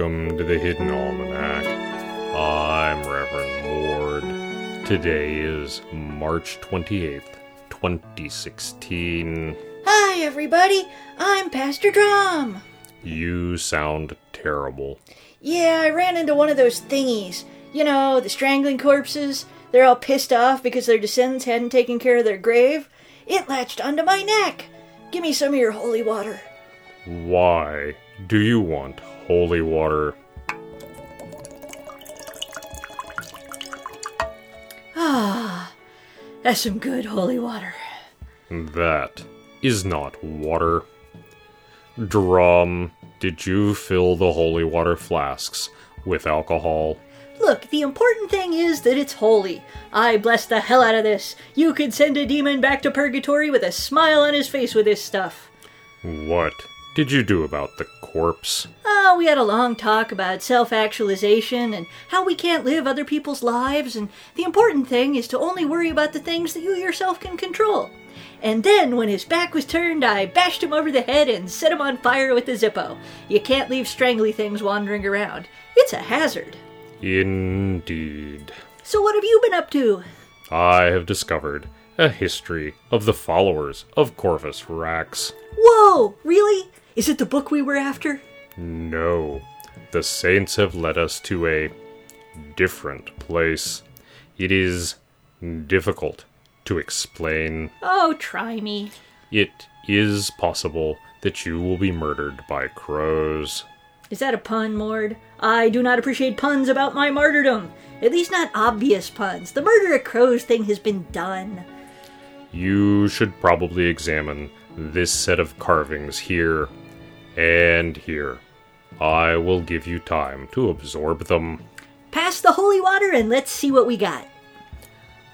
Welcome to the Hidden Almanac. I'm Reverend Mord. Today is March 28th, 2016. Hi, everybody. I'm Pastor Drum. You sound terrible. Yeah, I ran into one of those thingies. You know, the strangling corpses. They're all pissed off because their descendants hadn't taken care of their grave. It latched onto my neck. Give me some of your holy water. Why do you want holy water? Ah, that's some good holy water. That is not water. Drum, did you fill the holy water flasks with alcohol? Look, the important thing is that it's holy. I bless the hell out of this. You could send a demon back to purgatory with a smile on his face with this stuff. What did you do about the corpse? We had a long talk about self actualization and how we can't live other people's lives, and the important thing is to only worry about the things that you yourself can control. And then, when his back was turned, I bashed him over the head and set him on fire with a Zippo. You can't leave strangly things wandering around, it's a hazard. Indeed. So, what have you been up to? I have discovered a history of the followers of Corvus Wrax. Whoa, really? Is it the book we were after? No, the saints have led us to a different place. It is difficult to explain. Oh, try me. It is possible that you will be murdered by crows. Is that a pun, Mord? I do not appreciate puns about my martyrdom. At least not obvious puns. The murder of crows thing has been done. You should probably examine this set of carvings here and here. I will give you time to absorb them. Pass the holy water and let's see what we got.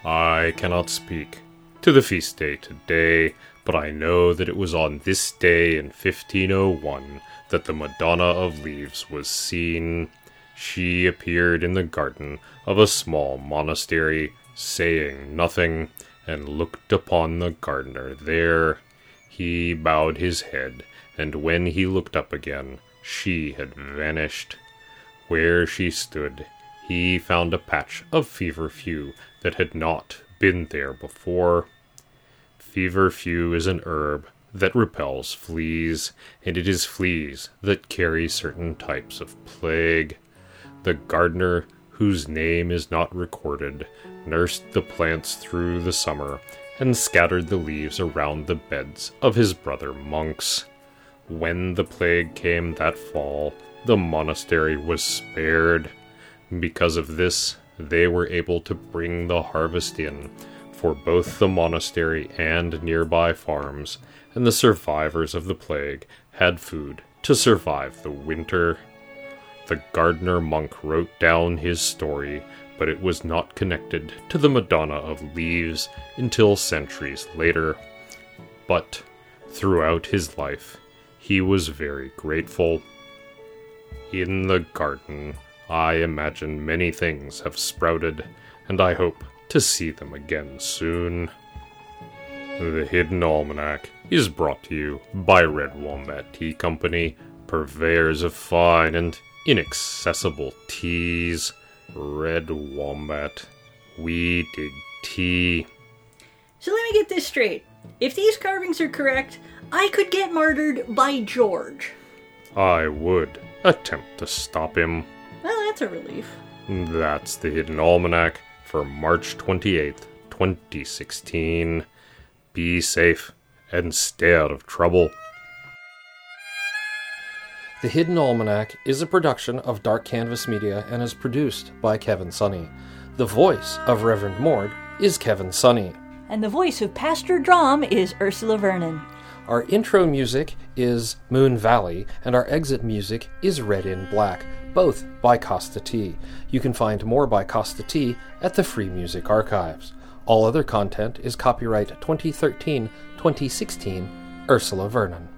I cannot speak to the feast day today, but I know that it was on this day in 1501 that the Madonna of Leaves was seen. She appeared in the garden of a small monastery, saying nothing, and looked upon the gardener there. He bowed his head, and when he looked up again, she had vanished. Where she stood, he found a patch of feverfew that had not been there before. Feverfew is an herb that repels fleas, and it is fleas that carry certain types of plague. The gardener, whose name is not recorded, nursed the plants through the summer and scattered the leaves around the beds of his brother monks. When the plague came that fall, the monastery was spared. Because of this, they were able to bring the harvest in for both the monastery and nearby farms, and the survivors of the plague had food to survive the winter. The gardener monk wrote down his story, but it was not connected to the Madonna of Leaves until centuries later. But throughout his life, he was very grateful. In the garden, I imagine many things have sprouted, and I hope to see them again soon. The Hidden Almanac is brought to you by Red Wombat Tea Company, purveyors of fine and inaccessible teas. Red Wombat, we dig tea. So let me get this straight. If these carvings are correct, I could get murdered by George. I would attempt to stop him. Well, that's a relief. That's the Hidden Almanac for March 28th, 2016. Be safe and stay out of trouble. The Hidden Almanac is a production of Dark Canvas Media and is produced by Kevin Sonney. The voice of Reverend Mord is Kevin Sonney. And the voice of Pastor Drum is Ursula Vernon. Our intro music is Moon Valley, and our exit music is Red in Black, both by Kosta T. You can find more by Kosta T at the Free Music Archives. All other content is copyright 2013 2016 Ursula Vernon.